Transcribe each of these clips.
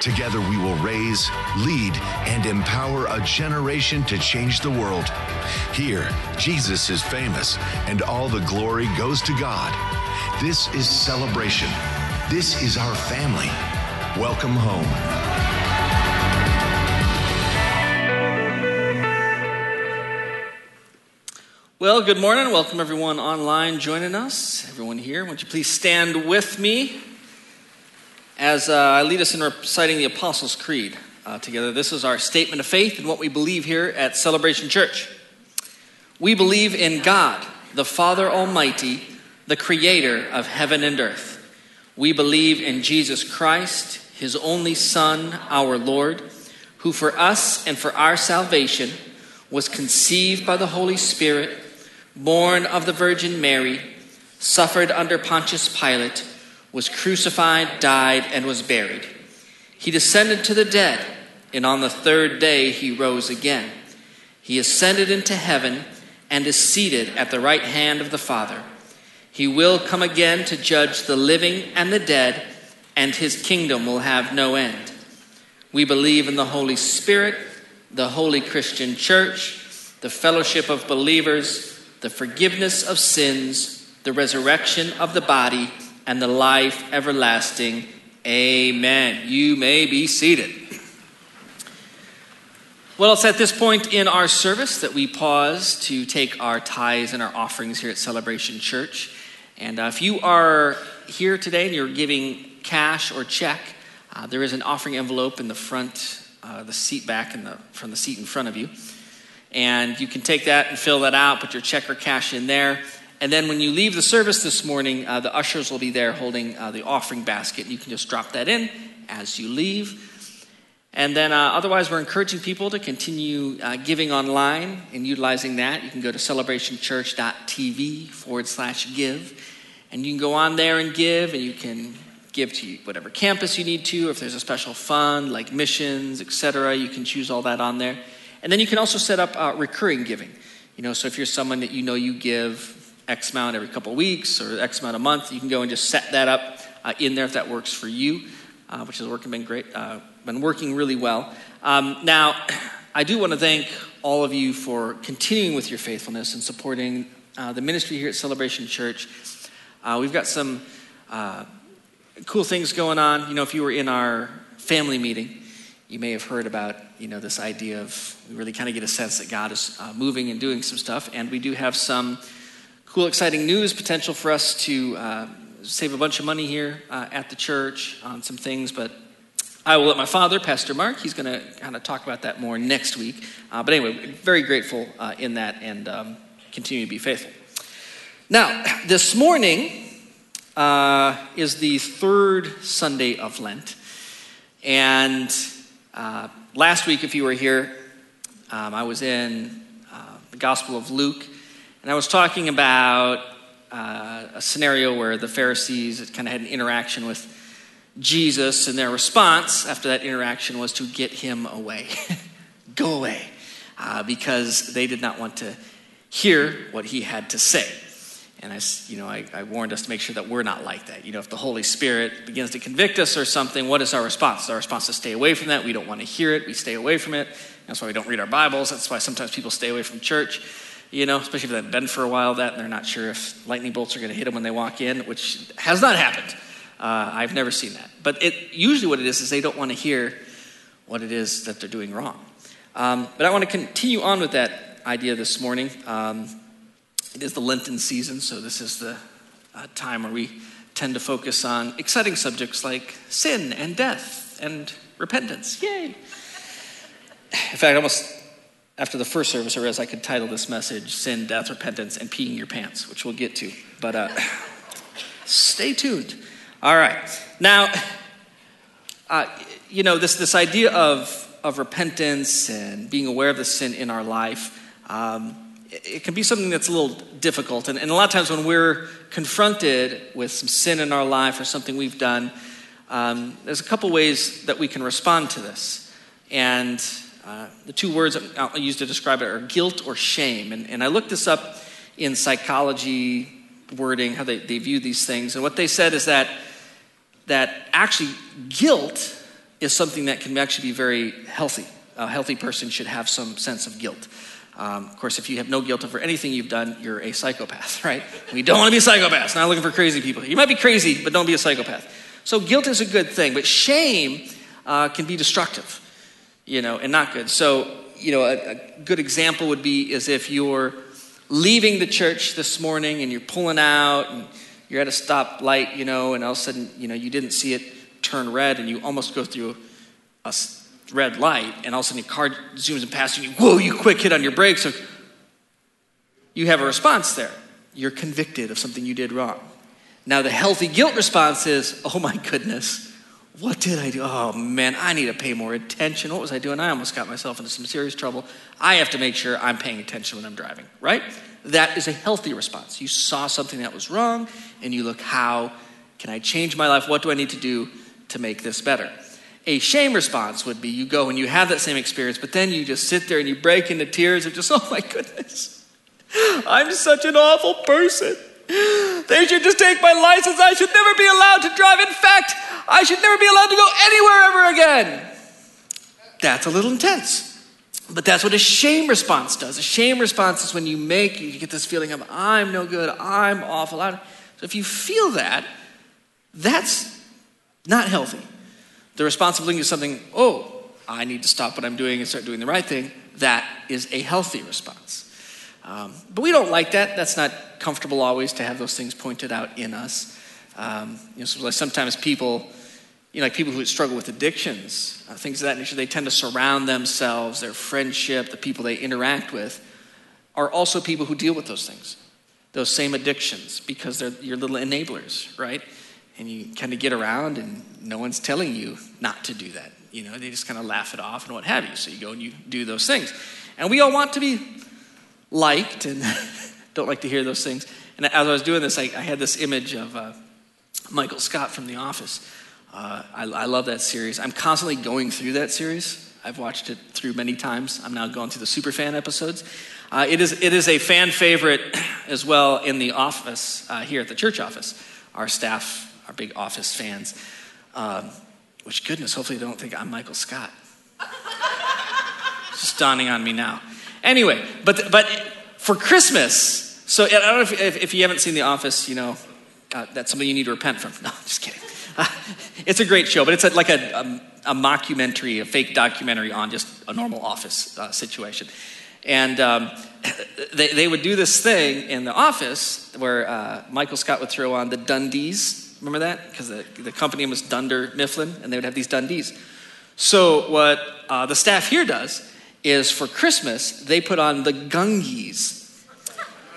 Together, we will raise, lead, and empower a generation to change the world. Here, Jesus is famous, and all the glory goes to God. This is celebration. This is our family. Welcome home. Well, good morning. Welcome everyone online joining us. Everyone here, would you please stand with me as uh, I lead us in reciting the Apostles' Creed uh, together. This is our statement of faith and what we believe here at Celebration Church. We believe in God, the Father Almighty, the Creator of heaven and earth. We believe in Jesus Christ, His only Son, our Lord, who for us and for our salvation was conceived by the Holy Spirit, born of the Virgin Mary, suffered under Pontius Pilate was crucified, died, and was buried. He descended to the dead, and on the third day he rose again. He ascended into heaven and is seated at the right hand of the Father. He will come again to judge the living and the dead, and his kingdom will have no end. We believe in the Holy Spirit, the holy Christian church, the fellowship of believers, the forgiveness of sins, the resurrection of the body and the life everlasting. Amen. You may be seated. Well, it's at this point in our service that we pause to take our tithes and our offerings here at Celebration Church. And uh, if you are here today and you're giving cash or check, uh, there is an offering envelope in the front, uh, the seat back in the, from the seat in front of you. And you can take that and fill that out, put your check or cash in there. And then when you leave the service this morning, uh, the ushers will be there holding uh, the offering basket. You can just drop that in as you leave. And then uh, otherwise, we're encouraging people to continue uh, giving online and utilizing that. You can go to celebrationchurch.tv forward slash give. And you can go on there and give, and you can give to whatever campus you need to. If there's a special fund like missions, etc., you can choose all that on there. And then you can also set up uh, recurring giving. You know, so if you're someone that you know you give X amount every couple of weeks or X amount a month. You can go and just set that up uh, in there if that works for you, uh, which has working been great, uh, been working really well. Um, now, I do want to thank all of you for continuing with your faithfulness and supporting uh, the ministry here at Celebration Church. Uh, we've got some uh, cool things going on. You know, if you were in our family meeting, you may have heard about you know this idea of we really kind of get a sense that God is moving and doing some stuff, and we do have some cool, exciting news potential for us to uh, save a bunch of money here uh, at the church on some things, but I will let my father, Pastor Mark, he's going to kind of talk about that more next week. Uh, but anyway, very grateful uh, in that and um, continue to be faithful. Now, this morning uh, is the third Sunday of Lent. And uh, last week, if you were here, um, I was in the Gospel of Luke. And I was talking about uh, a scenario where the Pharisees kind of had an interaction with Jesus, and their response after that interaction was to get him away. Go away. Uh, because they did not want to hear what he had to say. And I, you know, I, I, warned us to make sure that we're not like that. You know, if the Holy Spirit begins to convict us or something, what is our response? Our response is to stay away from that? We don't want to hear it. We stay away from it. That's why we don't read our Bibles. That's why sometimes people stay away from church you know, especially if they've been for a while that and they're not sure if lightning bolts are going to hit them when they walk in, which has not happened. Uh, I've never seen that. But it, usually what it is is they don't want to hear what it is that they're doing wrong. Um, but I want to continue on with that idea this morning. Um, it is the Lenten season, so this is the uh, time where we tend to focus on exciting subjects like sin and death and repentance. Yay! In fact, almost after the first service, I realized I could title this message Sin, Death, Repentance, and Peeing Your Pants, which we'll get to. But uh, stay tuned. All right. Now, uh, you know, this, this idea of, of repentance and being aware of the sin in our life, um, it can be something that's a little difficult. And, and, a lot of times when we're confronted with some sin in our life or something we've done, um, there's a couple ways that we can respond to this. And uh, the two words I'll use to describe it are guilt or shame. And, and I looked this up in psychology wording, how they, they view these things. And what they said is that, that actually guilt is something that can actually be very healthy. A healthy person should have some sense of guilt. Um, of course, if you have no guilt over anything you've done, you're a psychopath, right? We don't want to be psychopaths. Not looking for crazy people. You might be crazy, but don't be a psychopath. So guilt is a good thing, but shame uh, can be destructive, you know, and not good. So, you know, a, a good example would be is if you're leaving the church this morning and you're pulling out and you're at a stoplight, you know, and all of a sudden, you know, you didn't see it turn red and you almost go through a red light, and all of a sudden your car zooms and past you, whoa, you quick hit on your brakes. So you have a response there. You're convicted of something you did wrong. Now, the healthy guilt response is, oh my goodness, what did I do? Oh man, I need to pay more attention. What was I doing? I almost got myself into some serious trouble. I have to make sure I'm paying attention when I'm driving, right? That is a healthy response. You saw something that was wrong, and you look, how can I change my life? What do I need to do to make this better? A shame response would be you go and you have that same experience, but then you just sit there and you break into tears of just, oh my goodness, I'm such an awful person. They should just take my license. I should never be allowed to drive. In fact, I should never be allowed to go anywhere ever again. That's a little intense. But that's what a shame response does. A shame response is when you make, you get this feeling of, I'm no good, I'm awful. so if you feel that, that's not healthy. The looking at something, oh, I need to stop what I'm doing and start doing the right thing, that is a healthy response. Um, but we don't like that. That's not comfortable always to have those things pointed out in us. Um, you know, like sometimes people, you know, like people who struggle with addictions, uh, things of that nature, they tend to surround themselves, their friendship, the people they interact with, are also people who deal with those things, those same addictions, because they're your little enablers, right? And you kind of get around, and no one's telling you not to do that. You know, they just kind of laugh it off and what have you. So you go and you do those things. And we all want to be liked and don't like to hear those things. And as I was doing this, I, I had this image of uh, Michael Scott from The Office. Uh, I, I, love that series. I'm constantly going through that series. I've watched it through many times. I'm now going through the super fan episodes. Uh, it, is, it is a fan favorite as well in the office uh, here at the church office. Our staff are big office fans. Um, which, goodness, hopefully they don't think I'm Michael Scott. it's just dawning on me now. Anyway, but, but for Christmas, so I don't know if, if, if you haven't seen The Office, you know, uh, that's something you need to repent from. No, I'm just kidding. Uh, it's a great show, but it's a, like a, a, a, mockumentary, a fake documentary on just a normal office uh, situation. And um, they, they would do this thing in the office where uh, Michael Scott would throw on the Dundies. Remember that? Because the, the company was Dunder Mifflin, and they would have these Dundies. So, what uh, the staff here does is for Christmas, they put on the Gungies.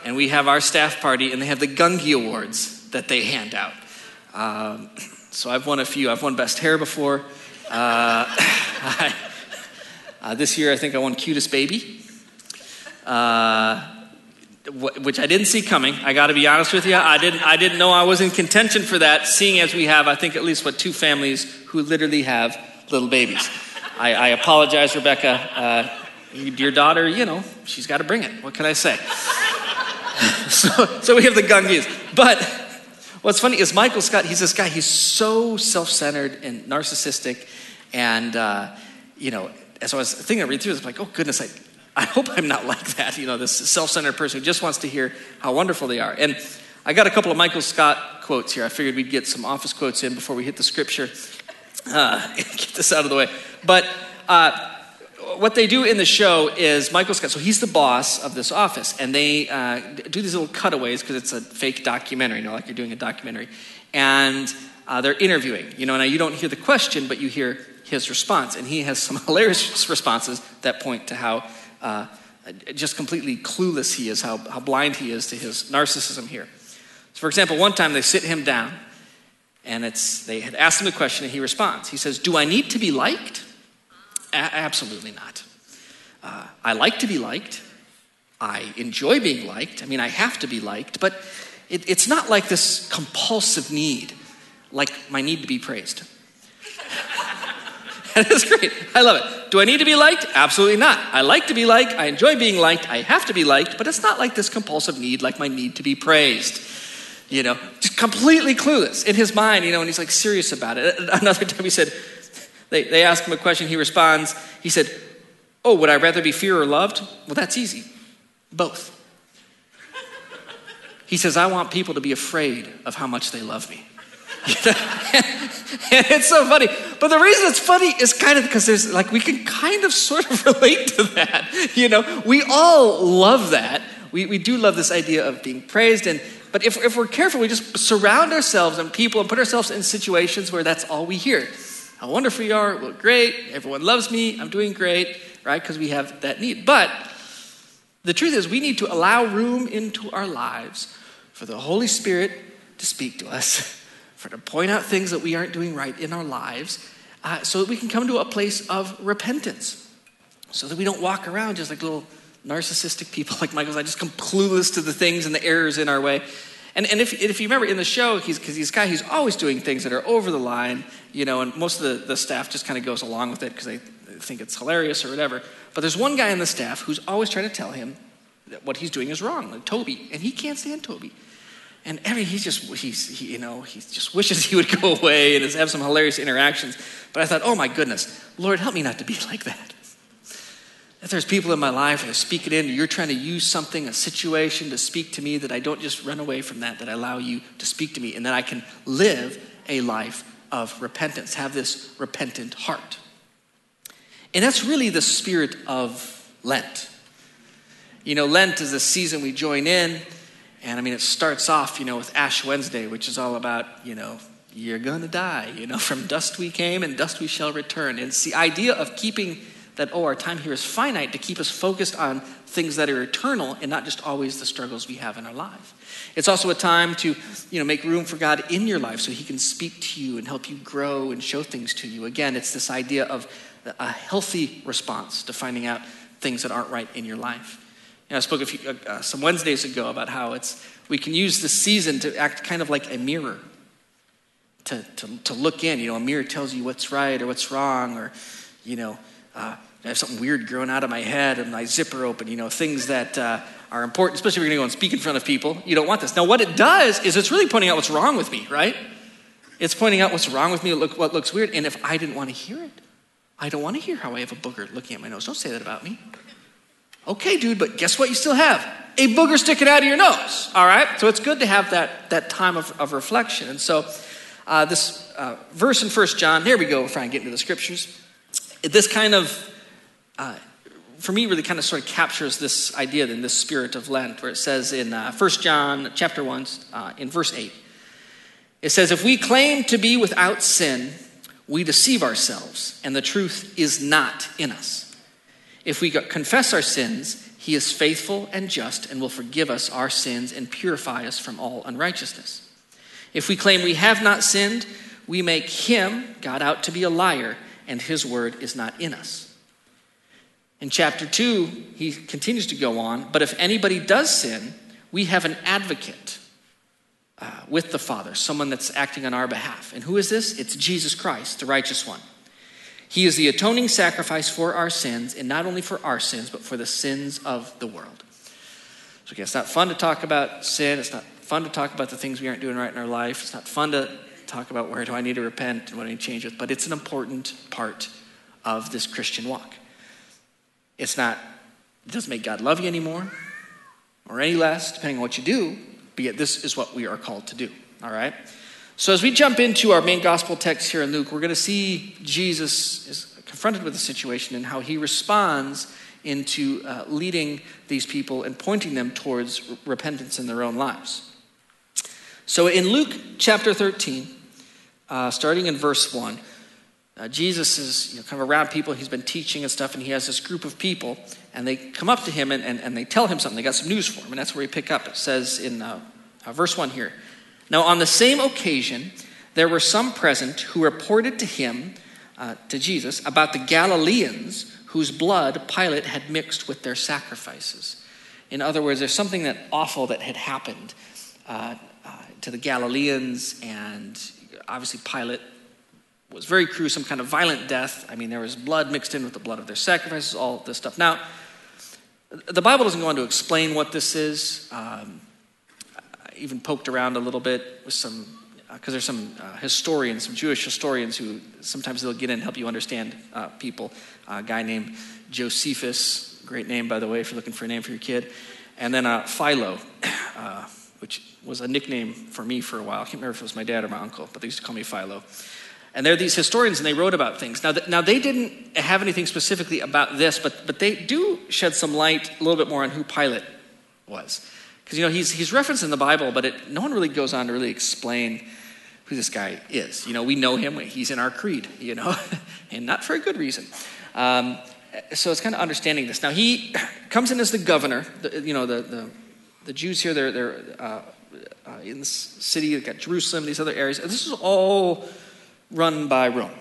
And we have our staff party, and they have the Gungie Awards that they hand out. Um, so I've won a few. I've won Best Hair before. Uh, I, uh, this year, I think I won Cutest Baby, uh, which I didn't see coming. I got to be honest with you. I didn't, I didn't know I was in contention for that, seeing as we have, I think, at least what two families who literally have little babies. I, I apologize, Rebecca. Your daughter, you know, she's got to bring it. What can I say? so, so we have the Gungies. But what's funny is Michael Scott, he's this guy, he's so self centered and narcissistic. And, uh, you know, as I was thinking, I read through this, I'm like, oh, goodness, I, I hope I'm not like that. You know, this self centered person who just wants to hear how wonderful they are. And I got a couple of Michael Scott quotes here. I figured we'd get some office quotes in before we hit the scripture. Uh, get this out of the way. But uh, what they do in the show is Michael Scott, so he's the boss of this office, and they uh, do these little cutaways because it's a fake documentary, you know, like you're doing a documentary. And uh, they're interviewing, you know, now you don't hear the question, but you hear his response. And he has some hilarious responses that point to how uh, just completely clueless he is, how, how blind he is to his narcissism here. So, for example, one time they sit him down and it's, they had asked him the question, and he responds. He says, Do I need to be liked? A- absolutely not. Uh, I like to be liked. I enjoy being liked. I mean, I have to be liked, but it, it's not like this compulsive need, like my need to be praised. that is great. I love it. Do I need to be liked? Absolutely not. I like to be liked. I enjoy being liked. I have to be liked, but it's not like this compulsive need, like my need to be praised. You know, just completely clueless in his mind, you know, and he's like serious about it. Another time he said, they, they ask him a question, he responds, he said, Oh, would I rather be feared or loved? Well, that's easy. Both. He says, I want people to be afraid of how much they love me. and it's so funny. But the reason it's funny is kind of because there's like we can kind of sort of relate to that. You know, we all love that. We, we do love this idea of being praised. And but if, if we're careful, we just surround ourselves and people and put ourselves in situations where that's all we hear. How wonderful you are, well, great, everyone loves me, I'm doing great, right? Because we have that need. But the truth is, we need to allow room into our lives for the Holy Spirit to speak to us, for to point out things that we aren't doing right in our lives, uh, so that we can come to a place of repentance, so that we don't walk around just like little narcissistic people like Michael's. I just come clueless to the things and the errors in our way. And, and if, if you remember in the show, he's because he's guy who's always doing things that are over the line, you know, and most of the, the staff just kind of goes along with it because they think it's hilarious or whatever. But there's one guy in the staff who's always trying to tell him that what he's doing is wrong, like Toby, and he can't stand Toby. And every he's just he's he, you know he just wishes he would go away and have some hilarious interactions. But I thought, oh my goodness, Lord, help me not to be like that. If there's people in my life that are speaking in, you're trying to use something, a situation to speak to me, that I don't just run away from that, that I allow you to speak to me, and that I can live a life of repentance, have this repentant heart. And that's really the spirit of Lent. You know, Lent is a season we join in, and I mean, it starts off, you know, with Ash Wednesday, which is all about, you know, you're gonna die, you know, from dust we came and dust we shall return. And it's the idea of keeping that, oh, our time here is finite to keep us focused on things that are eternal and not just always the struggles we have in our life. It's also a time to, you know, make room for God in your life so he can speak to you and help you grow and show things to you. Again, it's this idea of a healthy response to finding out things that aren't right in your life. You know, I spoke a few, uh, uh some Wednesdays ago about how it's we can use the season to act kind of like a mirror, to, to, to look in. You know, a mirror tells you what's right or what's wrong, or, you know, uh, I have something weird growing out of my head and my zipper open, you know, things that uh, are important, especially if you're going to go and speak in front of people. You don't want this. Now, what it does is it's really pointing out what's wrong with me, right? It's pointing out what's wrong with me, look, what looks weird. And if I didn't want to hear it, I don't want to hear how I have a booger looking at my nose. Don't say that about me. Okay, dude, but guess what you still have? A booger sticking out of your nose, all right? So it's good to have that, that time of, of reflection. And so uh, this uh, verse in First John, here we go, we're trying to get into the scriptures. This kind of uh, for me really kind of sort of captures this idea in this spirit of lent where it says in uh, 1 john chapter 1 uh, in verse 8 it says if we claim to be without sin we deceive ourselves and the truth is not in us. If we confess our sins he is faithful and just and will forgive us our sins and purify us from all unrighteousness. If we claim we have not sinned we make him god out to be a liar and his word is not in us in chapter 2, he continues to go on, but if anybody does sin, we have an advocate uh, with the Father, someone that's acting on our behalf. And who is this? It's Jesus Christ, the righteous one. He is the atoning sacrifice for our sins, and not only for our sins, but for the sins of the world. So, again, it's not fun to talk about sin. It's not fun to talk about the things we aren't doing right in our life. It's not fun to talk about where do I need to repent and what do I need to change with, but it's an important part of this Christian walk. It's not, it doesn't make God love you anymore or any less, depending on what you do, but yet this is what we are called to do. All right? So as we jump into our main gospel text here in Luke, we're going to see Jesus is confronted with the situation and how he responds into uh, leading these people and pointing them towards repentance in their own lives. So in Luke chapter 13, uh, starting in verse 1, uh, Jesus is you know, kind of around people. He's been teaching and stuff, and he has this group of people, and they come up to him and, and, and they tell him something. They got some news for him, and that's where we pick up. It says in uh, uh, verse 1 here Now, on the same occasion, there were some present who reported to him, uh, to Jesus, about the Galileans whose blood Pilate had mixed with their sacrifices. In other words, there's something that awful that had happened uh, uh, to the Galileans, and obviously Pilate was very cruel, some kind of violent death. I mean, there was blood mixed in with the blood of their sacrifices, all this stuff. Now, the Bible doesn't go on to explain what this is. Um, I even poked around a little bit with some, because uh, there's some uh, historians, some Jewish historians who sometimes they'll get in and help you understand uh, people. a guy named Josephus, great name by the way, if you're looking for a name for your kid, and then uh, Philo, uh, which was a nickname for me for a while. I can't remember if it was my dad or my uncle, but they used to call me Philo. And they're these historians, and they wrote about things. Now, th- now they didn't have anything specifically about this, but, but they do shed some light a little bit more on who Pilate was. Because, you know, he's, he's referenced in the Bible, but it, no one really goes on to really explain who this guy is. You know, we know him, he's in our creed, you know, and not for a good reason. Um, so it's kind of understanding this. Now, he comes in as the governor. The, you know, the, the, the Jews here, they're, they're uh, uh, in the city, they've got Jerusalem, these other areas. This is all run by Rome.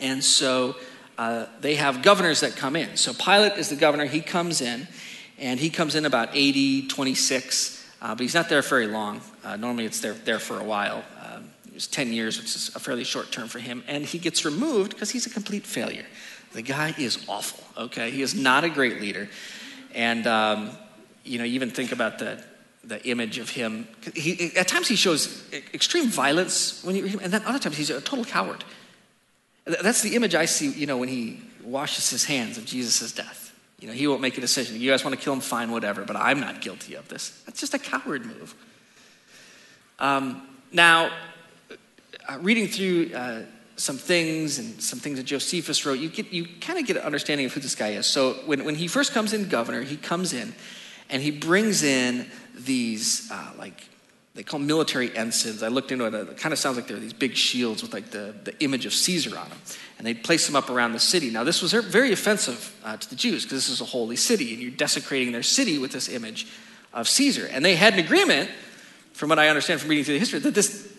And so uh, they have governors that come in. So Pilate is the governor. He comes in, and he comes in about 80, 26, uh, but he's not there very long. Uh, normally it's there, there for a while. Um, it was 10 years, which is a fairly short term for him. And he gets removed because he's a complete failure. The guy is awful, okay? He is not a great leader. And, um, you know, you even think about the, the image of him. He, at times he shows extreme violence, when you, and then other times he's a total coward. That's the image I see, you know, when he washes his hands of Jesus' death. You know, he won't make a decision. You guys want to kill him, fine, whatever, but I'm not guilty of this. That's just a coward move. Um, now, uh, reading through uh, some things and some things that Josephus wrote, you, get, you kind of get an understanding of who this guy is. So when, when he first comes in governor, he comes in and he brings in these, uh, like, they call military ensigns. I looked into it. It kind of sounds like they're these big shields with like the, the image of Caesar on them. And they'd place them up around the city. Now, this was very offensive uh, to the Jews because this is a holy city, and you're desecrating their city with this image of Caesar. And they had an agreement, from what I understand from reading through the history, that this,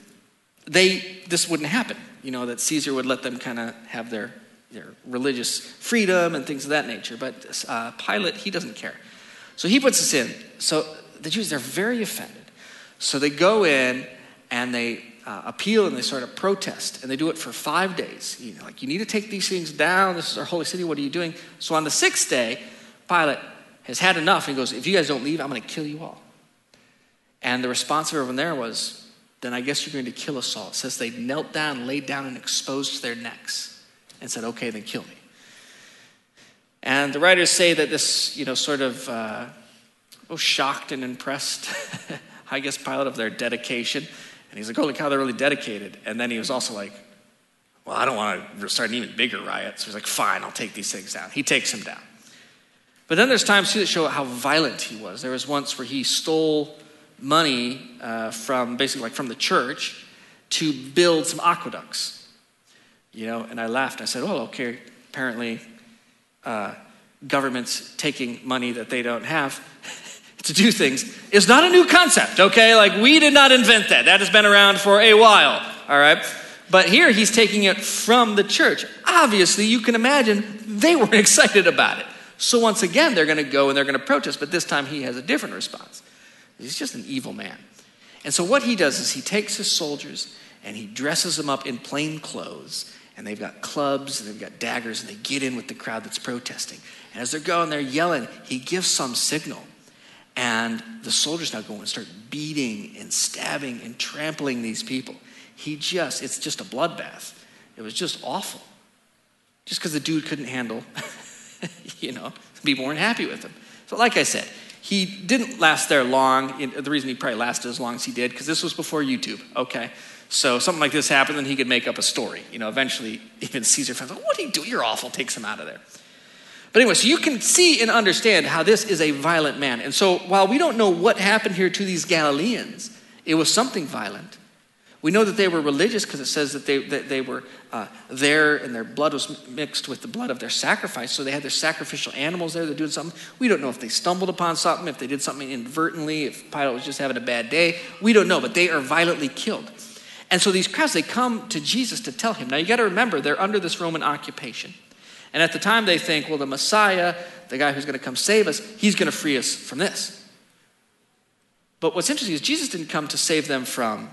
they, this wouldn't happen. You know, that Caesar would let them kind of have their, their religious freedom and things of that nature. But uh, Pilate, he doesn't care. So he puts this in. So the Jews, they're very offended. So they go in and they uh, appeal and they sort of protest, and they do it for five days. You know, like, you need to take these things down. This is our holy city. What are you doing? So on the sixth day, Pilate has had enough. He goes, If you guys don't leave, I'm going to kill you all. And the response of everyone there was, Then I guess you're going to kill us all. It says they knelt down, laid down, and exposed their necks and said, Okay, then kill me. And the writers say that this, you know, sort of uh, oh, shocked and impressed, I guess, Pilate of their dedication. And he's like, holy cow, they're really dedicated. And then he was also like, well, I don't want to start an even bigger riot. So he's like, fine, I'll take these things down. He takes them down. But then there's times too that show how violent he was. There was once where he stole money uh, from basically like from the church to build some aqueducts. You know, and I laughed. I said, well, okay, apparently uh, governments taking money that they don't have to do things is not a new concept, okay? Like, we did not invent that. That has been around for a while, all right? But here he's taking it from the church. Obviously, you can imagine they weren't excited about it. So once again, they're going to go and they're going to protest, but this time he has a different response. He's just an evil man. And so what he does is he takes his soldiers and he dresses them up in plain clothes, and they've got clubs and they've got daggers, and they get in with the crowd that's protesting. And as they're going, they're yelling, he gives some signal. And the soldiers now go and start beating and stabbing and trampling these people. He just, it's just a bloodbath. It was just awful. Just because the dude couldn't handle, you know, people weren't happy with him. So, like I said, he didn't last there long. The reason he probably lasted as long as he did, because this was before YouTube, okay? So something like this happened, and he could make up a story. You know, eventually, even Caesar fans, like, what do you do? You're awful. Takes him out of there. But anyway, so you can see and understand how this is a violent man. And so while we don't know what happened here to these Galileans, it was something violent. We know that they were religious because it says that they, that they were uh, there and their blood was mixed with the blood of their sacrifice. So they had their sacrificial animals there. They're doing something. We don't know if they stumbled upon something, if they did something inadvertently, if Pilate was just having a bad day. We don't know, but they are violently killed. And so these crowds, they come to Jesus to tell him. Now you got to remember, they're under this Roman occupation. And at the time, they think, well, the Messiah, the guy who's going to come save us, he's going to free us from this. But what's interesting is Jesus didn't come to save them from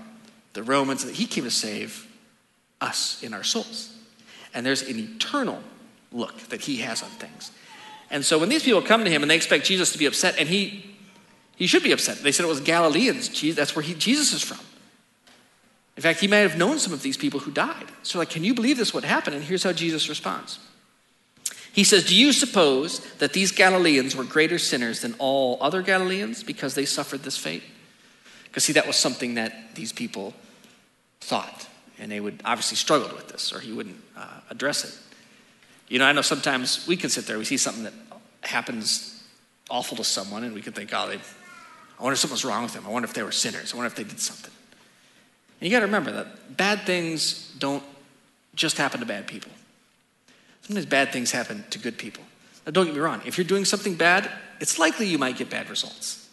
the Romans, he came to save us in our souls. And there's an eternal look that he has on things. And so when these people come to him and they expect Jesus to be upset, and he, he should be upset. They said it was Galileans. That's where he, Jesus is from. In fact, he might have known some of these people who died. So, like, can you believe this would happen? And here's how Jesus responds. He says, Do you suppose that these Galileans were greater sinners than all other Galileans because they suffered this fate? Because, see, that was something that these people thought. And they would obviously struggle with this, or he wouldn't uh, address it. You know, I know sometimes we can sit there, we see something that happens awful to someone, and we can think, oh, they, I wonder if something's wrong with them. I wonder if they were sinners. I wonder if they did something. And you got to remember that bad things don't just happen to bad people. Sometimes bad things happen to good people. Now, don't get me wrong. If you're doing something bad, it's likely you might get bad results,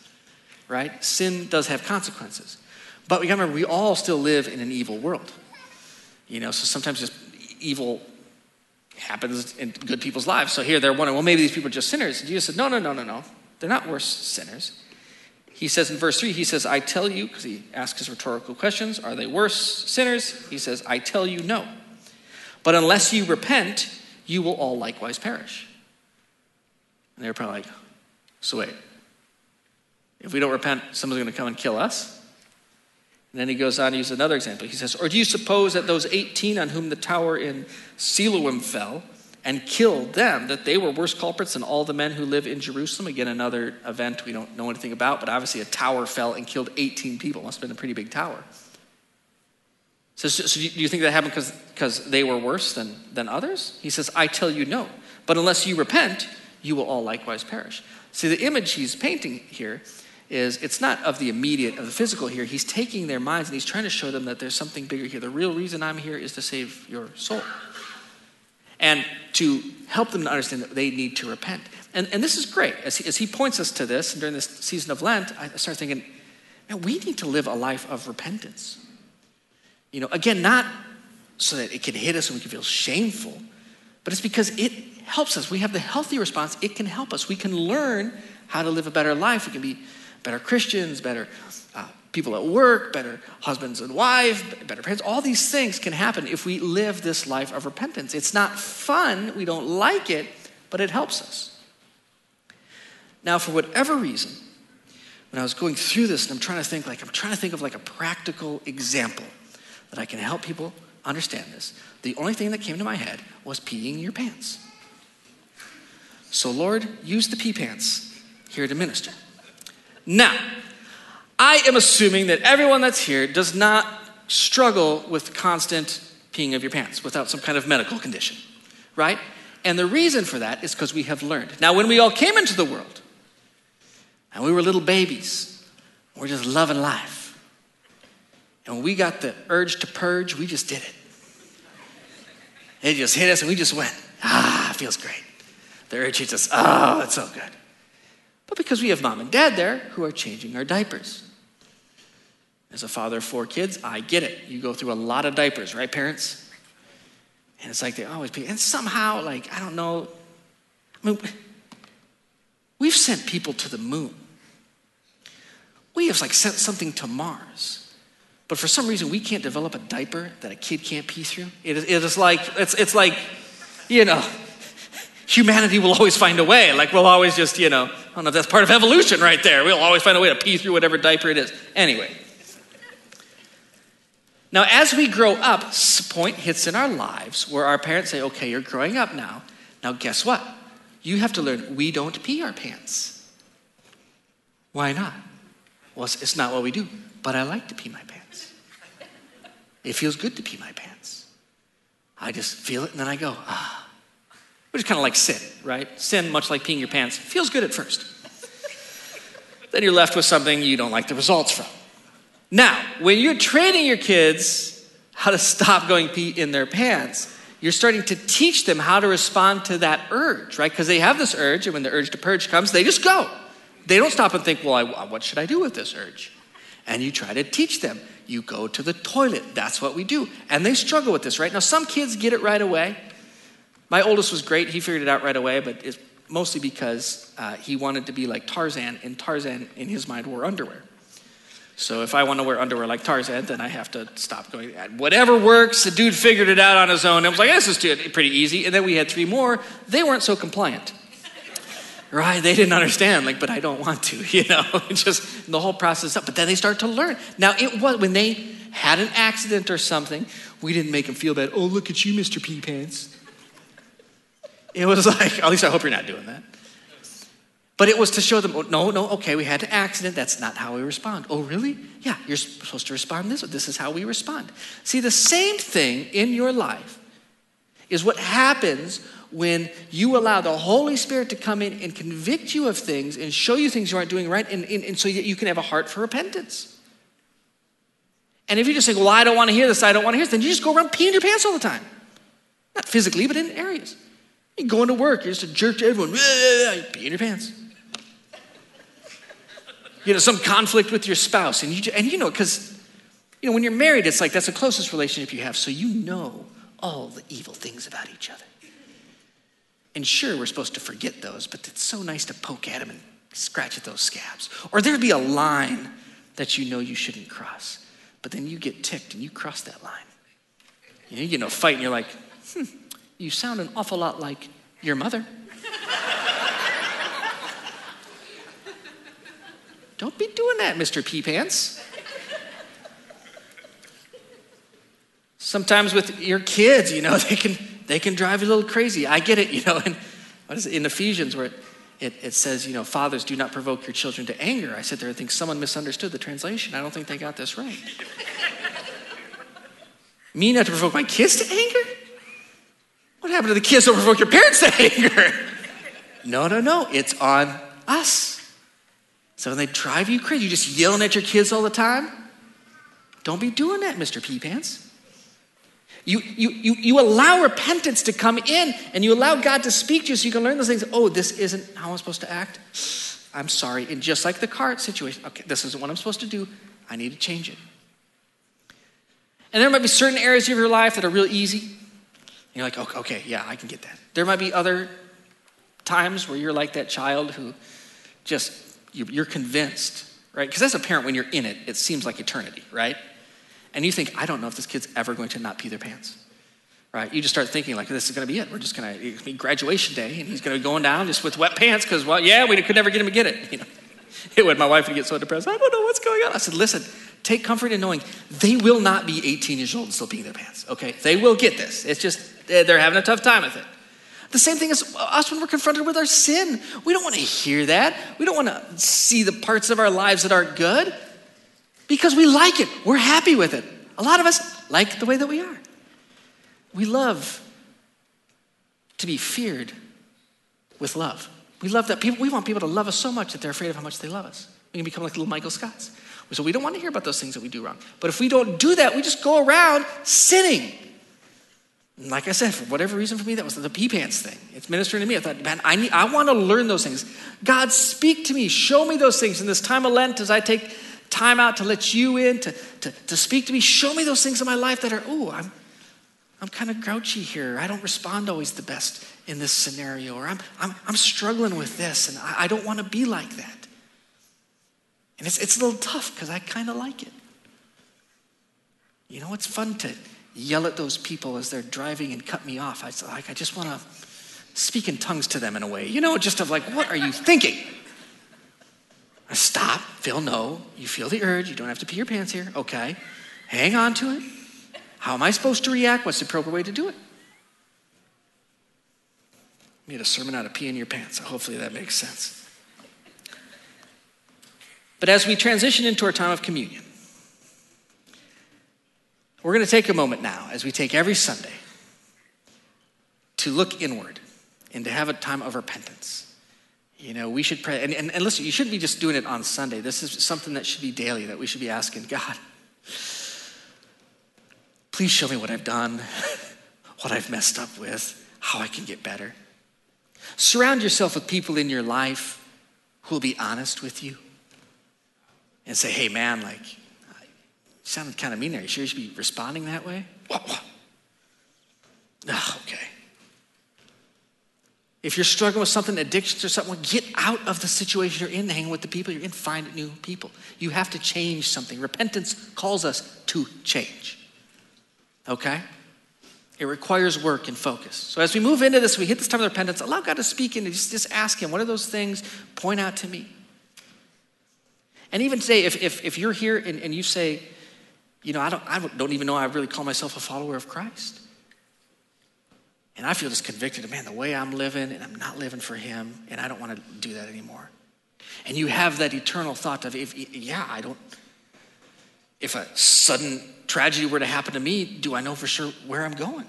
right? Sin does have consequences. But we got to remember, we all still live in an evil world. You know, so sometimes just evil happens in good people's lives. So here they're wondering, well, maybe these people are just sinners. And Jesus said, no, no, no, no, no. They're not worse sinners. He says in verse 3, he says, I tell you, because he asks his rhetorical questions, are they worse sinners? He says, I tell you no. But unless you repent, you will all likewise perish. And they're probably like, so wait, if we don't repent, someone's going to come and kill us? And then he goes on to use another example. He says, Or do you suppose that those 18 on whom the tower in Siloam fell and killed them, that they were worse culprits than all the men who live in Jerusalem? Again, another event we don't know anything about, but obviously a tower fell and killed 18 people. Must have been a pretty big tower. So, so do you think that happened because they were worse than, than others? He says, I tell you no. But unless you repent, you will all likewise perish. See, the image he's painting here is it's not of the immediate, of the physical here. He's taking their minds and he's trying to show them that there's something bigger here. The real reason I'm here is to save your soul. And to help them to understand that they need to repent. And, and this is great. As he, as he points us to this And during this season of Lent, I start thinking, man, we need to live a life of repentance. You know, again, not so that it can hit us and we can feel shameful, but it's because it helps us. We have the healthy response. It can help us. We can learn how to live a better life. We can be better Christians, better uh, people at work, better husbands and wives, better parents. All these things can happen if we live this life of repentance. It's not fun, we don't like it, but it helps us. Now, for whatever reason, when I was going through this and I'm trying to think like I'm trying to think of like a practical example that I can help people understand this. The only thing that came to my head was peeing your pants. So Lord, use the pee pants here to minister. Now, I am assuming that everyone that's here does not struggle with constant peeing of your pants without some kind of medical condition, right? And the reason for that is because we have learned. Now, when we all came into the world and we were little babies, we're just loving life. And we got the urge to purge, we just did it. It just hit us and we just went, ah, it feels great. The urge hits us, oh, it's so good but because we have mom and dad there who are changing our diapers. As a father of four kids, I get it. You go through a lot of diapers, right, parents? And it's like they always be, And somehow, like, I don't know. I mean, we've sent people to the moon. We have like sent something to Mars. But for some reason, we can't develop a diaper that a kid can't pee through. It is, it is like, it's, it's like, you know, humanity will always find a way. Like we'll always just, you know, I don't know if that's part of evolution right there. We'll always find a way to pee through whatever diaper it is. Anyway. Now, as we grow up, point hits in our lives where our parents say, okay, you're growing up now. Now, guess what? You have to learn we don't pee our pants. Why not? Well, it's not what we do, but I like to pee my. It feels good to pee my pants. I just feel it and then I go, ah which is kind of like sin, right? Sin, much like peeing your pants, feels good at first. then you're left with something you don't like the results from. Now, when you're training your kids how to stop going pee in their pants, you're starting to teach them how to respond to that urge, right? Because they have this urge, and when the urge to purge comes, they just go. They don't stop and think, well, I, what should I do with this urge? And you try to teach them. You go to the toilet. That's what we do. And they struggle with this, right? Now, some kids get it right away. My oldest was great. He figured it out right away, but it's mostly because uh, he wanted to be like Tarzan, and Tarzan, in his mind, wore underwear. So if I want to wear underwear like Tarzan, then I have to stop going. Whatever works, the dude figured it out on his own. I was like, this is pretty easy. And then we had three more. They weren't so compliant. Right? They didn't understand, like, but I don't want to, you know, just the whole process up. But then they start to learn. Now, it was when they had an accident or something, we didn't make them feel bad. Oh, look at you, Mr. P Pants. It was like, at least I hope you're not doing that. But it was to show them, oh, no, no, okay, we had an accident. That's not how we respond. Oh, really? Yeah, you're supposed to respond this way. This is how we respond. See, the same thing in your life is what happens when you allow the Holy Spirit to come in and convict you of things and show you things you aren't doing right, and, and, and so you can have a heart for repentance. And if you just say, well, I don't want to hear this, I don't want to hear this, then you just go around peeing your pants all the time. Not physically, but in areas. You go into work, you're just a jerk to everyone, you pee in your pants you know, some conflict with your spouse. And you, and you know, because, you know, when you're married, it's like that's the closest relationship you have. So you know all the evil things about each other. And sure, we're supposed to forget those, but it's so nice to poke at them and scratch at those scabs. Or there'd be a line that you know you shouldn't cross, but then you get ticked and you cross that line. You know, you get in a fight and you're like, hmm, you sound an awful lot like your mother. Don't be doing that, Mr. P Pants. Sometimes with your kids, you know, they can they can drive you a little crazy. I get it, you know. And what is it in Ephesians where it, it, it says, you know, fathers do not provoke your children to anger. I sit there, I think someone misunderstood the translation. I don't think they got this right. Me not to provoke my kids to anger? What happened to the kids don't provoke your parents to anger? No, no, no. It's on us. So when they drive you crazy, you're just yelling at your kids all the time? Don't be doing that, Mr. P Pants. You, you, you, you allow repentance to come in and you allow God to speak to you so you can learn those things. Oh, this isn't how I'm supposed to act. I'm sorry. And just like the cart situation, okay, this isn't what I'm supposed to do. I need to change it. And there might be certain areas of your life that are real easy. And you're like, okay, okay, yeah, I can get that. There might be other times where you're like that child who just you're convinced, right? Because as a parent, when you're in it, it seems like eternity, right? And you think, I don't know if this kid's ever going to not pee their pants, right? You just start thinking, like, this is going to be it. We're just going to be graduation day, and he's going to be going down just with wet pants because, well, yeah, we could never get him to get it. You know, it would. My wife would get so depressed. I don't know what's going on. I said, listen, take comfort in knowing they will not be 18 years old and still peeing their pants. Okay, they will get this. It's just eh, they're having a tough time with it. The same thing as us when we're confronted with our sin. We don't want to hear that. We don't want to see the parts of our lives that aren't good because we like it. We're happy with it. A lot of us like the way that we are. We love to be feared with love. We love that people, we want people to love us so much that they're afraid of how much they love us. We can become like little Michael Scotts. So we don't want to hear about those things that we do wrong. But if we don't do that, we just go around sinning and like I said, for whatever reason for me, that was the pee pants thing. It's ministering to me. I thought, man, I, need, I want to learn those things. God, speak to me. Show me those things in this time of Lent as I take time out to let you in, to, to, to speak to me. Show me those things in my life that are, oh, I'm, I'm kind of grouchy here. I don't respond always the best in this scenario, or I'm, I'm, I'm struggling with this, and I, I don't want to be like that. And it's, it's a little tough because I kind of like it. You know, it's fun to yell at those people as they're driving and cut me off. I, like, I just want to speak in tongues to them in a way, you know, just of like, what are you thinking? I stop, Phil, no. You feel the urge. You don't have to pee your pants here. Okay. Hang on to it. How am I supposed to react? What's the appropriate way to do it? made a sermon out of pee in your pants. Hopefully that makes sense. But as we transition into our time of communion, we're going to take a moment now, as we take every Sunday, to look inward and to have a time of repentance. You know, we should pray. And, and, and listen, you shouldn't be just doing it on Sunday. This is something that should be daily, that we should be asking God, please show me what I've done, what I've messed up with, how I can get better. Surround yourself with people in your life who will be honest with you and say, hey, man, like, sounded kind of mean there. You sure you should be responding that way? Oh, okay. If you're struggling with something, addictions or something, get out of the situation you're in, hang with the people you're in, find new people. You have to change something. Repentance calls us to change. Okay? It requires work and focus. So as we move into this, we hit this time of repentance, allow God to speak in and just, just ask Him, what are those things? Point out to me. And even today, if, if, if you're here and, and you say, you know, I don't, I don't even know I really call myself a follower of Christ. And I feel just convicted, man, the way I'm living and I'm not living for Him, and I don't want to do that anymore. And you have that eternal thought of, if, yeah, I don't, if a sudden tragedy were to happen to me, do I know for sure where I'm going?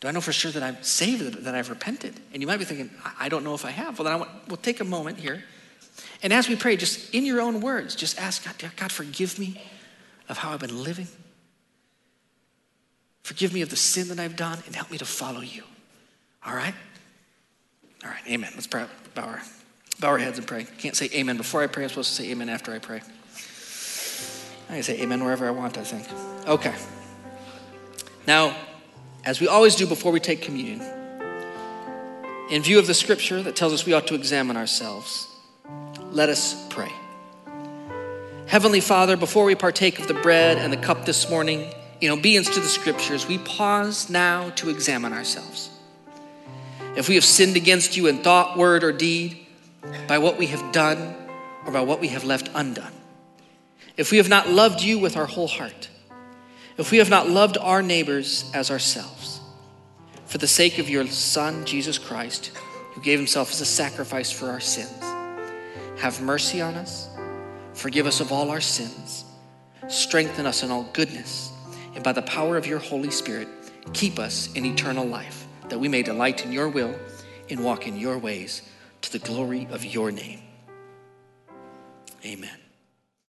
Do I know for sure that I'm saved, that I've repented? And you might be thinking, I don't know if I have. Well, then I want, we'll take a moment here. And as we pray, just in your own words, just ask God, God, forgive me of how I've been living. Forgive me of the sin that I've done and help me to follow you. All right? All right, amen. Let's bow our, bow our heads and pray. Can't say amen before I pray. I'm supposed to say amen after I pray. I can say amen wherever I want, I think. Okay. Now, as we always do before we take communion, in view of the scripture that tells us we ought to examine ourselves, let us pray. Heavenly Father, before we partake of the bread and the cup this morning, in obedience to the scriptures, we pause now to examine ourselves. If we have sinned against you in thought, word, or deed, by what we have done or by what we have left undone, if we have not loved you with our whole heart, if we have not loved our neighbors as ourselves, for the sake of your Son, Jesus Christ, who gave himself as a sacrifice for our sins, have mercy on us, forgive us of all our sins, strengthen us in all goodness, and by the power of your Holy Spirit, keep us in eternal life, that we may delight in your will and walk in your ways to the glory of your name. Amen.